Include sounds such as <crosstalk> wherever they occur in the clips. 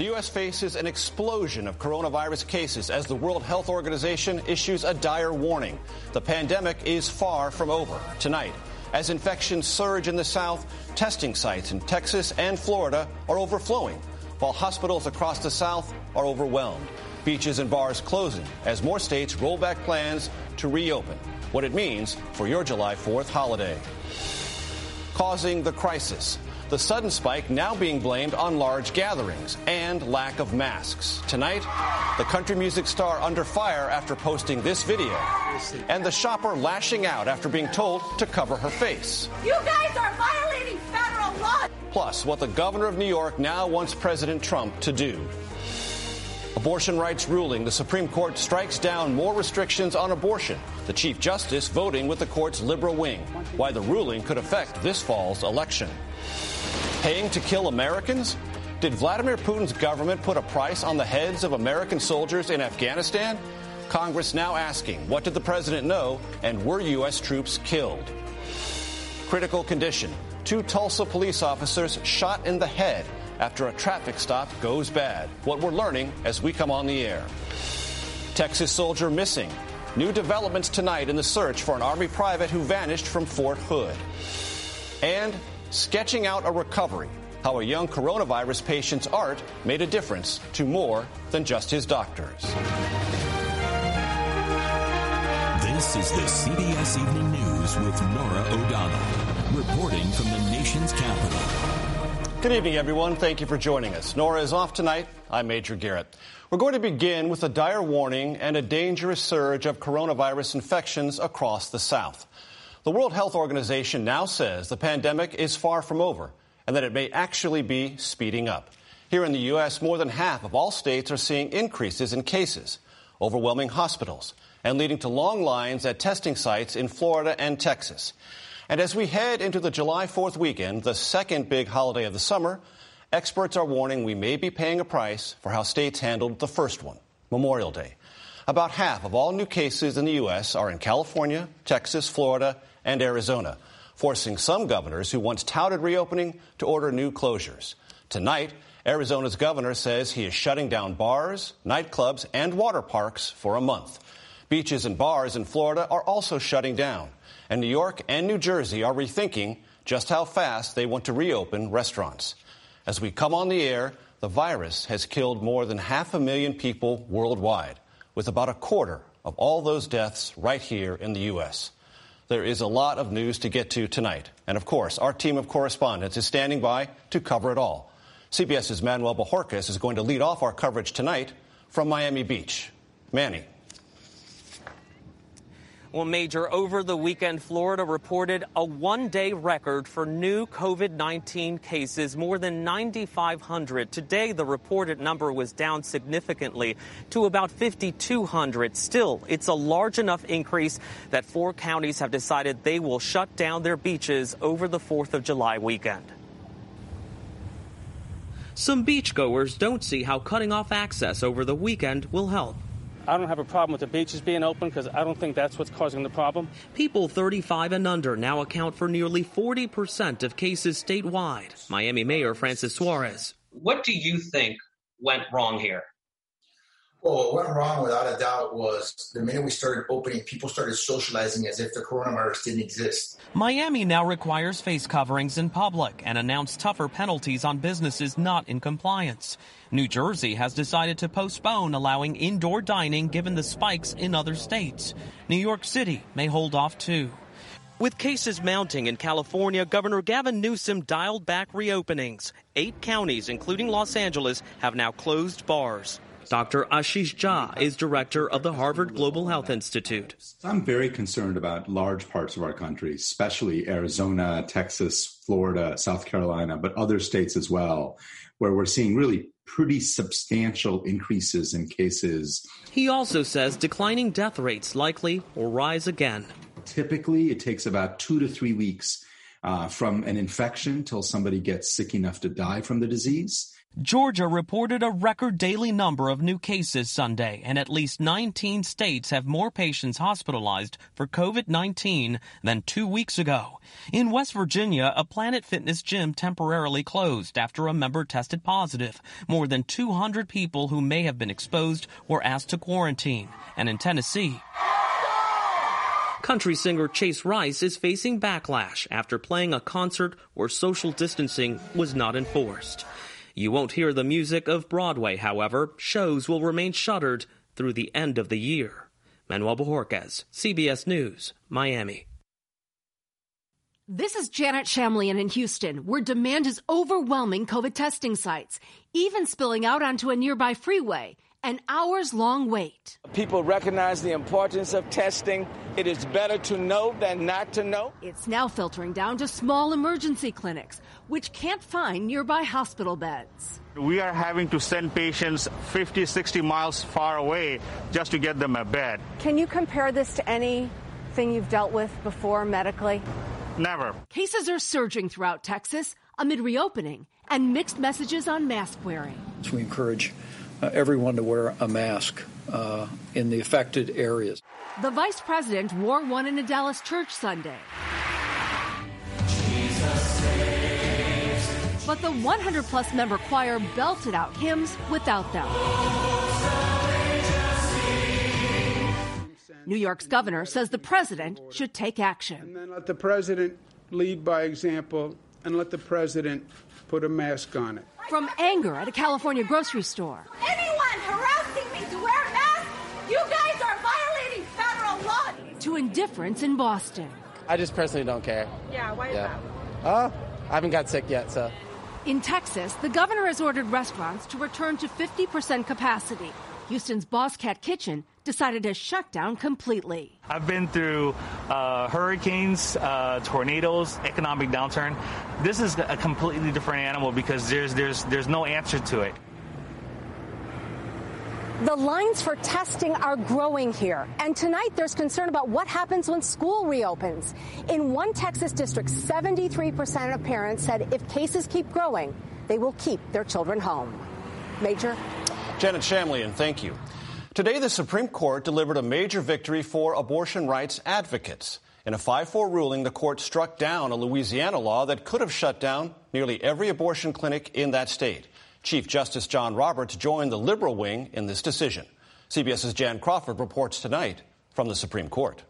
The U.S. faces an explosion of coronavirus cases as the World Health Organization issues a dire warning. The pandemic is far from over. Tonight, as infections surge in the South, testing sites in Texas and Florida are overflowing, while hospitals across the South are overwhelmed. Beaches and bars closing as more states roll back plans to reopen. What it means for your July 4th holiday. Causing the crisis the sudden spike now being blamed on large gatherings and lack of masks. Tonight, the country music star under fire after posting this video, and the shopper lashing out after being told to cover her face. You guys are violating federal law. Plus, what the governor of New York now wants President Trump to do. Abortion rights ruling, the Supreme Court strikes down more restrictions on abortion. The Chief Justice voting with the court's liberal wing. Why the ruling could affect this fall's election. Paying to kill Americans? Did Vladimir Putin's government put a price on the heads of American soldiers in Afghanistan? Congress now asking, what did the president know and were U.S. troops killed? Critical condition. Two Tulsa police officers shot in the head after a traffic stop goes bad. What we're learning as we come on the air. Texas soldier missing. New developments tonight in the search for an Army private who vanished from Fort Hood. And sketching out a recovery, how a young coronavirus patient's art made a difference to more than just his doctors. This is the CBS Evening News with Norah O'Donnell, reporting from the nation's capital. Good evening, everyone. Thank you for joining us. Norah is off tonight. I'm Major Garrett. We're going to begin with a dire warning and a dangerous surge of coronavirus infections across the South. The World Health Organization now says the pandemic is far from over and that it may actually be speeding up. Here in the U.S., more than half of all states are seeing increases in cases, overwhelming hospitals, and leading to long lines at testing sites in Florida and Texas. And as we head into the July 4th weekend, the second big holiday of the summer, experts are warning we may be paying a price for how states handled the first one, Memorial Day. About half of all new cases in the U.S. are in California, Texas, Florida, and Arizona, forcing some governors who once touted reopening to order new closures. Tonight, Arizona's governor says he is shutting down bars, nightclubs, and water parks for a month. Beaches and bars in Florida are also shutting down, and New York and New Jersey are rethinking just how fast they want to reopen restaurants. As we come on the air, the virus has killed more than half a million people worldwide, with about a quarter of all those deaths right here in the U.S. There is a lot of news to get to tonight. And of course, our team of correspondents is standing by to cover it all. CBS's Manuel Bojorquez is going to lead off our coverage tonight from Miami Beach. Manny. Well, Major, over the weekend, Florida reported a one day record for new COVID 19 cases, more than 9,500. Today, the reported number was down significantly to about 5,200. Still, it's a large enough increase that four counties have decided they will shut down their beaches over the 4th of July weekend. Some beachgoers don't see how cutting off access over the weekend will help. I don't have a problem with the beaches being open because I don't think that's what's causing the problem. People 35 and under now account for nearly 40% of cases statewide. Miami Mayor Francis Suarez. What do you think went wrong here? Well, what went wrong without a doubt was the minute we started opening, people started socializing as if the coronavirus didn't exist. Miami now requires face coverings in public and announced tougher penalties on businesses not in compliance. New Jersey has decided to postpone allowing indoor dining given the spikes in other states. New York City may hold off too. With cases mounting in California, Governor Gavin Newsom dialed back reopenings. Eight counties, including Los Angeles, have now closed bars. Dr. Ashish Jha is director of the Harvard Global Health Institute. I'm very concerned about large parts of our country, especially Arizona, Texas, Florida, South Carolina, but other states as well, where we're seeing really pretty substantial increases in cases. He also says declining death rates likely will rise again. Typically, it takes about two to three weeks uh, from an infection till somebody gets sick enough to die from the disease. Georgia reported a record daily number of new cases Sunday, and at least 19 states have more patients hospitalized for COVID 19 than two weeks ago. In West Virginia, a Planet Fitness gym temporarily closed after a member tested positive. More than 200 people who may have been exposed were asked to quarantine. And in Tennessee, Country singer Chase Rice is facing backlash after playing a concert where social distancing was not enforced. You won't hear the music of Broadway, however. Shows will remain shuttered through the end of the year. Manuel Bojorquez, CBS News, Miami. This is Janet Shamlian in Houston, where demand is overwhelming COVID testing sites, even spilling out onto a nearby freeway. An hours long wait. People recognize the importance of testing. It is better to know than not to know. It's now filtering down to small emergency clinics, which can't find nearby hospital beds. We are having to send patients 50, 60 miles far away just to get them a bed. Can you compare this to anything you've dealt with before medically? Never. Cases are surging throughout Texas amid reopening and mixed messages on mask wearing. So we encourage everyone to wear a mask uh, in the affected areas. The vice president wore one in a Dallas church Sunday. But the 100 plus member choir belted out hymns without them. New York's governor says the president should take action. And then let the president lead by example and let the president put a mask on it. From anger at a California grocery store. Anyone harassing me to wear a mask, you guys are violating federal law. To indifference in Boston. I just personally don't care. Yeah, why yeah. is that? Uh, I haven't got sick yet, so. In Texas, the governor has ordered restaurants to return to 50% capacity. Houston's Bosscat Kitchen decided to shut down completely. I've been through uh, hurricanes, uh, tornadoes, economic downturn. This is a completely different animal because there's there's there's no answer to it. The lines for testing are growing here. And tonight there's concern about what happens when school reopens. In one Texas district, 73% of parents said if cases keep growing, they will keep their children home. Major? Janet Shamlian, thank you. Today, the Supreme Court delivered a major victory for abortion rights advocates. In a 5 4 ruling, the court struck down a Louisiana law that could have shut down nearly every abortion clinic in that state. Chief Justice John Roberts joined the liberal wing in this decision. CBS's Jan Crawford reports tonight from the Supreme Court.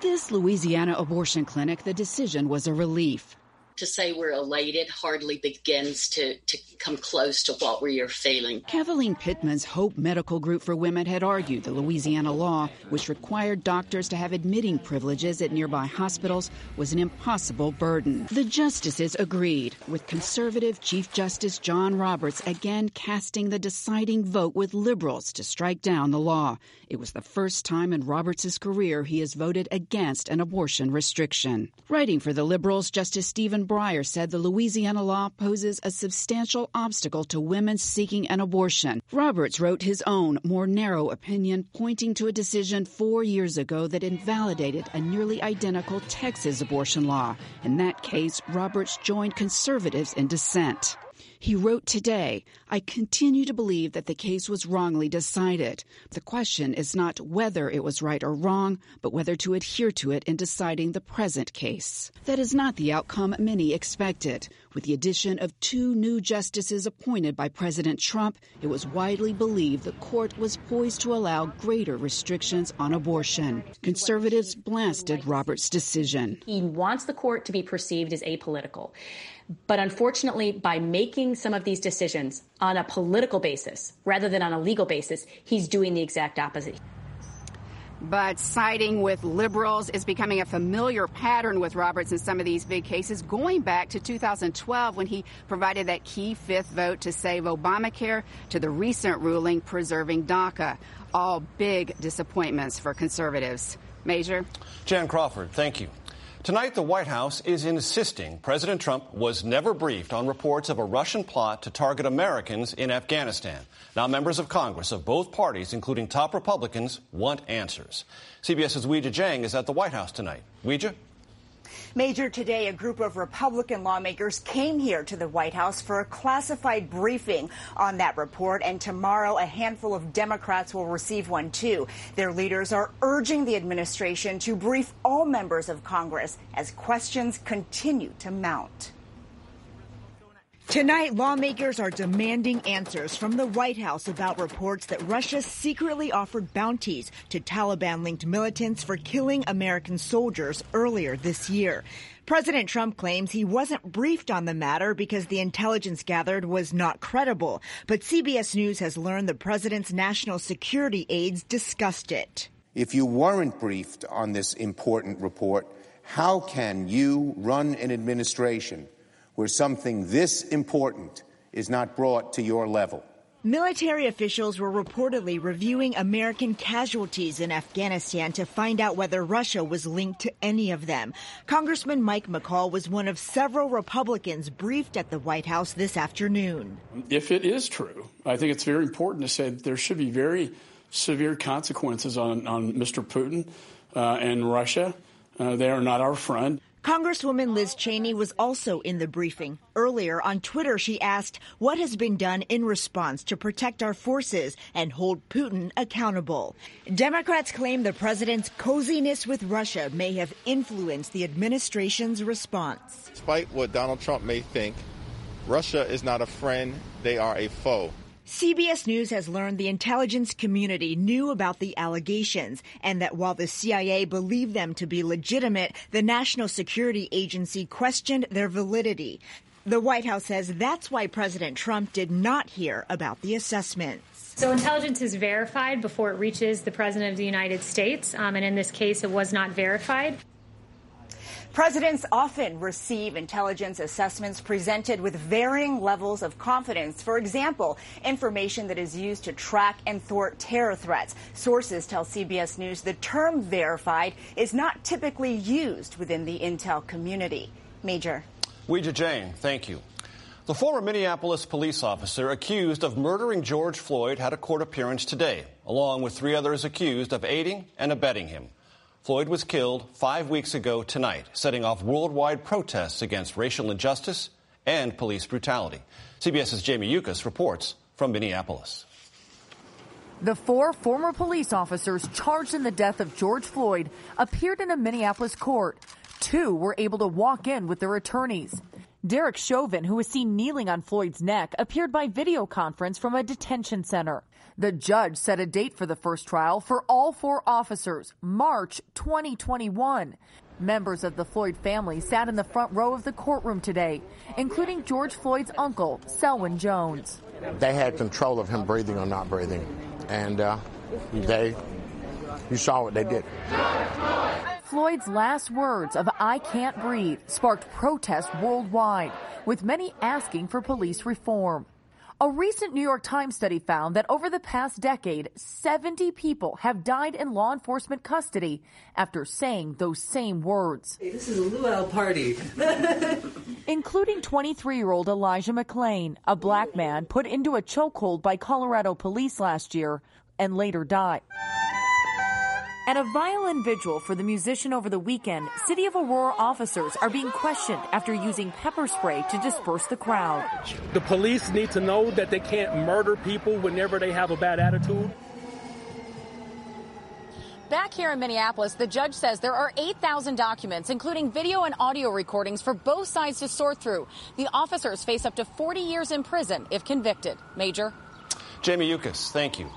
This Louisiana abortion clinic, the decision was a relief to say we're elated hardly begins to, to come close to what we are feeling. Kathleen Pittman's Hope Medical Group for Women had argued the Louisiana law, which required doctors to have admitting privileges at nearby hospitals, was an impossible burden. The justices agreed, with conservative Chief Justice John Roberts again casting the deciding vote with liberals to strike down the law. It was the first time in Roberts' career he has voted against an abortion restriction. Writing for the liberals, Justice Stephen Breyer said the Louisiana law poses a substantial obstacle to women seeking an abortion. Roberts wrote his own, more narrow opinion, pointing to a decision four years ago that invalidated a nearly identical Texas abortion law. In that case, Roberts joined conservatives in dissent. He wrote today, I continue to believe that the case was wrongly decided. The question is not whether it was right or wrong, but whether to adhere to it in deciding the present case. That is not the outcome many expected. With the addition of two new justices appointed by President Trump, it was widely believed the court was poised to allow greater restrictions on abortion. Conservatives blasted Roberts' decision. He wants the court to be perceived as apolitical. But unfortunately, by making some of these decisions on a political basis rather than on a legal basis, he's doing the exact opposite. But siding with liberals is becoming a familiar pattern with Roberts in some of these big cases, going back to 2012 when he provided that key fifth vote to save Obamacare to the recent ruling preserving DACA. All big disappointments for conservatives. Major? Jan Crawford, thank you. Tonight, the White House is insisting President Trump was never briefed on reports of a Russian plot to target Americans in Afghanistan. Now, members of Congress of both parties, including top Republicans, want answers. CBS's Weijia Jiang is at the White House tonight. Weijia? Major, today a group of Republican lawmakers came here to the White House for a classified briefing on that report, and tomorrow a handful of Democrats will receive one too. Their leaders are urging the administration to brief all members of Congress as questions continue to mount. Tonight, lawmakers are demanding answers from the White House about reports that Russia secretly offered bounties to Taliban linked militants for killing American soldiers earlier this year. President Trump claims he wasn't briefed on the matter because the intelligence gathered was not credible. But CBS News has learned the president's national security aides discussed it. If you weren't briefed on this important report, how can you run an administration where something this important is not brought to your level. Military officials were reportedly reviewing American casualties in Afghanistan to find out whether Russia was linked to any of them. Congressman Mike McCaul was one of several Republicans briefed at the White House this afternoon. If it is true, I think it's very important to say that there should be very severe consequences on, on Mr. Putin uh, and Russia. Uh, they are not our friend. Congresswoman Liz Cheney was also in the briefing. Earlier on Twitter, she asked what has been done in response to protect our forces and hold Putin accountable. Democrats claim the president's coziness with Russia may have influenced the administration's response. Despite what Donald Trump may think, Russia is not a friend, they are a foe. CBS News has learned the intelligence community knew about the allegations and that while the CIA believed them to be legitimate, the National Security Agency questioned their validity. The White House says that's why President Trump did not hear about the assessments. So intelligence is verified before it reaches the President of the United States, um, and in this case, it was not verified. Presidents often receive intelligence assessments presented with varying levels of confidence. For example, information that is used to track and thwart terror threats. Sources tell CBS News the term verified is not typically used within the intel community. Major. Weijia Jiang, thank you. The former Minneapolis police officer accused of murdering George Floyd had a court appearance today, along with three others accused of aiding and abetting him. Floyd was killed five weeks ago tonight, setting off worldwide protests against racial injustice and police brutality. CBS's Jamie Yuccas reports from Minneapolis. The four former police officers charged in the death of George Floyd appeared in a Minneapolis court. Two were able to walk in with their attorneys. Derek Chauvin, who was seen kneeling on Floyd's neck, appeared by video conference from a detention center. The judge set a date for the first trial for all four officers, March 2021. Members of the Floyd family sat in the front row of the courtroom today, including George Floyd's uncle, Selwyn Jones. They had control of him breathing or not breathing, and uh, they, you saw what they did. Floyd's last words of I can't breathe sparked protests worldwide, with many asking for police reform. A recent New York Times study found that over the past decade, 70 people have died in law enforcement custody after saying those same words. Hey, this is a luau party. <laughs> Including 23 year old Elijah McClain, a black man put into a chokehold by Colorado police last year and later died. At a violent vigil for the musician over the weekend, City of Aurora officers are being questioned after using pepper spray to disperse the crowd. The police need to know that they can't murder people whenever they have a bad attitude. Back here in Minneapolis, the judge says there are 8,000 documents, including video and audio recordings for both sides to sort through. The officers face up to 40 years in prison if convicted. Major? Jamie Yuccas, thank you.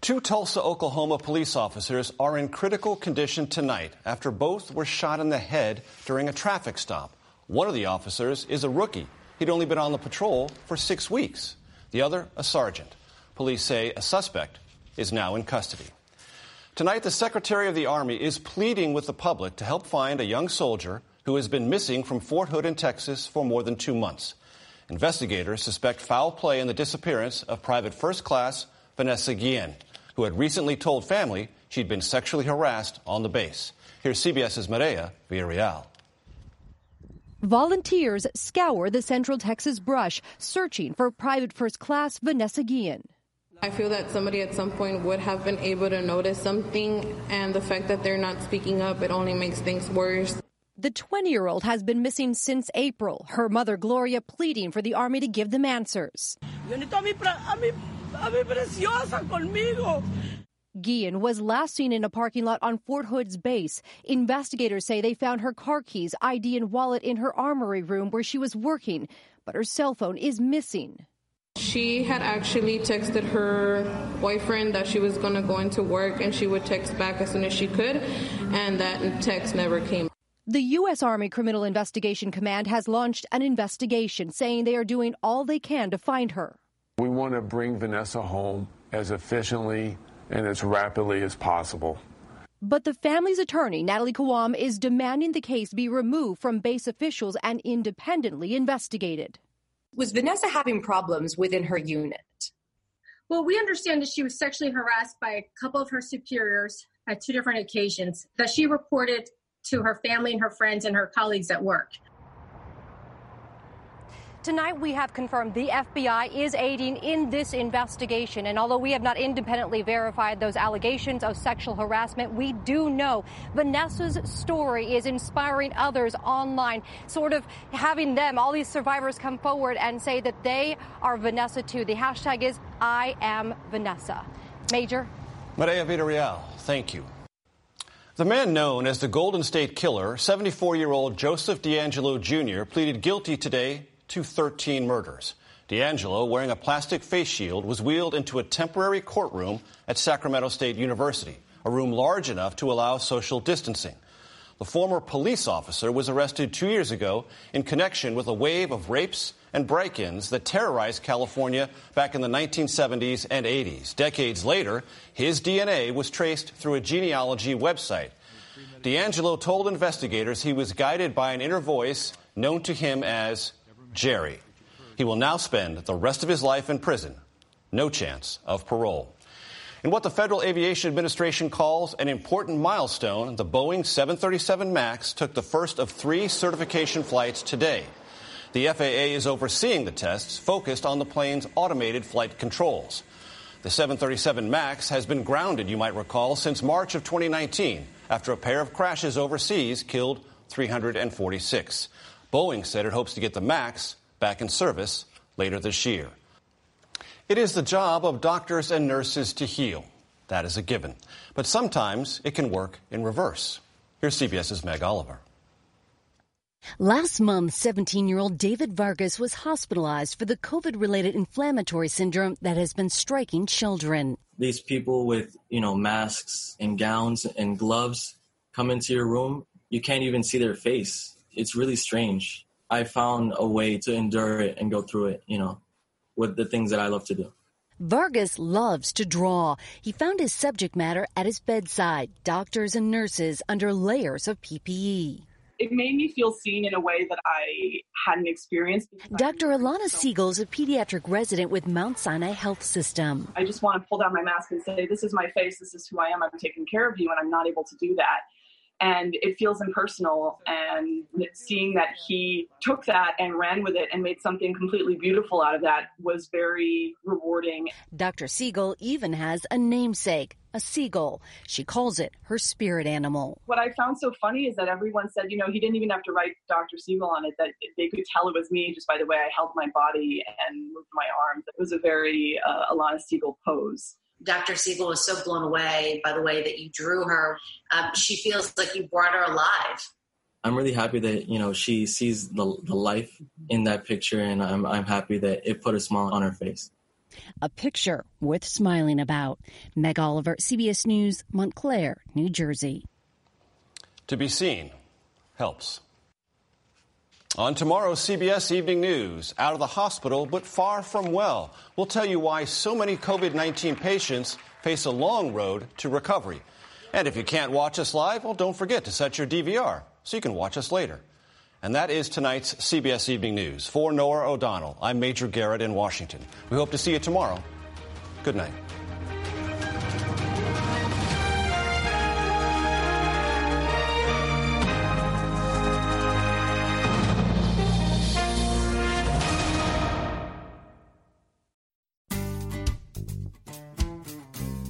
Two Tulsa, Oklahoma police officers are in critical condition tonight after both were shot in the head during a traffic stop. One of the officers is a rookie. He'd only been on the patrol for six weeks. The other, a sergeant. Police say a suspect is now in custody. Tonight, the Secretary of the Army is pleading with the public to help find a young soldier who has been missing from Fort Hood in Texas for more than two months. Investigators suspect foul play in the disappearance of Private First Class Vanessa Guillen, who had recently told family she'd been sexually harassed on the base. Here's CBS's Maria Villarreal. Volunteers scour the Central Texas brush, searching for Private First Class Vanessa Guillen. I feel that somebody at some point would have been able to notice something, and the fact that they're not speaking up, it only makes things worse. The 20 year old has been missing since April, her mother Gloria pleading for the Army to give them answers. Guillen was last seen in a parking lot on Fort Hood's base. Investigators say they found her car keys, ID, and wallet in her armory room where she was working, but her cell phone is missing. She had actually texted her boyfriend that she was going to go into work and she would text back as soon as she could, and that text never came. The U.S. Army Criminal Investigation Command has launched an investigation saying they are doing all they can to find her. We want to bring Vanessa home as efficiently and as rapidly as possible. But the family's attorney, Natalie Khawam, is demanding the case be removed from base officials and independently investigated. Was Vanessa having problems within her unit? Well, we understand that she was sexually harassed by a couple of her superiors at two different occasions that she reported to her family and her friends and her colleagues at work. Tonight, we have confirmed the FBI is aiding in this investigation. And although we have not independently verified those allegations of sexual harassment, we do know Vanessa's story is inspiring others online, sort of having them, all these survivors, come forward and say that they are Vanessa too. The hashtag is I am Vanessa. Major? Maria Villarreal, thank you. The man known as the Golden State Killer, 74 year old Joseph DeAngelo Jr., pleaded guilty today to 13 murders. DeAngelo, wearing a plastic face shield, was wheeled into a temporary courtroom at Sacramento State University, a room large enough to allow social distancing. The former police officer was arrested two years ago in connection with a wave of rapes and break ins that terrorized California back in the 1970s and 80s. Decades later, his DNA was traced through a genealogy website. DeAngelo told investigators he was guided by an inner voice known to him as Jerry. He will now spend the rest of his life in prison. No chance of parole. In what the Federal Aviation Administration calls an important milestone, the Boeing 737 MAX took the first of three certification flights today. The FAA is overseeing the tests focused on the plane's automated flight controls. The 737 MAX has been grounded, you might recall, since March of 2019 after a pair of crashes overseas killed 346. Boeing said it hopes to get the MAX back in service later this year. It is the job of doctors and nurses to heal. That is a given. But sometimes it can work in reverse. Here's CBS's Meg Oliver. Last month, 17 year old David Vargas was hospitalized for the COVID related inflammatory syndrome that has been striking children. These people with, you know, masks and gowns and gloves come into your room, you can't even see their face it's really strange. I found a way to endure it and go through it, you know, with the things that I love to do. Vargas loves to draw. He found his subject matter at his bedside, doctors and nurses under layers of PPE. It made me feel seen in a way that I hadn't experienced. Dr. Alana Siegel is a pediatric resident with Mount Sinai Health System. I just want to pull down my mask and say, This is my face, this is who I am, I'm taking care of you, and I'm not able to do that and it feels impersonal and seeing that he took that and ran with it and made something completely beautiful out of that was very rewarding. Dr siegel even has a namesake a seagull. She calls it her spirit animal. What i found so funny is that everyone said you know he didn't even have to write dr siegel on it that they could tell it was me just by the way i held my body and moved my arms. It was a very uh, alana siegel pose Dr. Siegel was so blown away by the way that you drew her. Um, she feels like you brought her alive. I'm really happy that you know she sees the the life in that picture, and I'm I'm happy that it put a smile on her face. A picture worth smiling about. Meg Oliver, CBS News, Montclair, New Jersey. To be seen helps. On tomorrow's CBS Evening News, out of the hospital but far from well, we'll tell you why so many COVID 19 patients face a long road to recovery. And if you can't watch us live, well, don't forget to set your DVR so you can watch us later. And that is tonight's CBS Evening News. For Norah O'Donnell, I'm Major Garrett in Washington. We hope to see you tomorrow. Good night.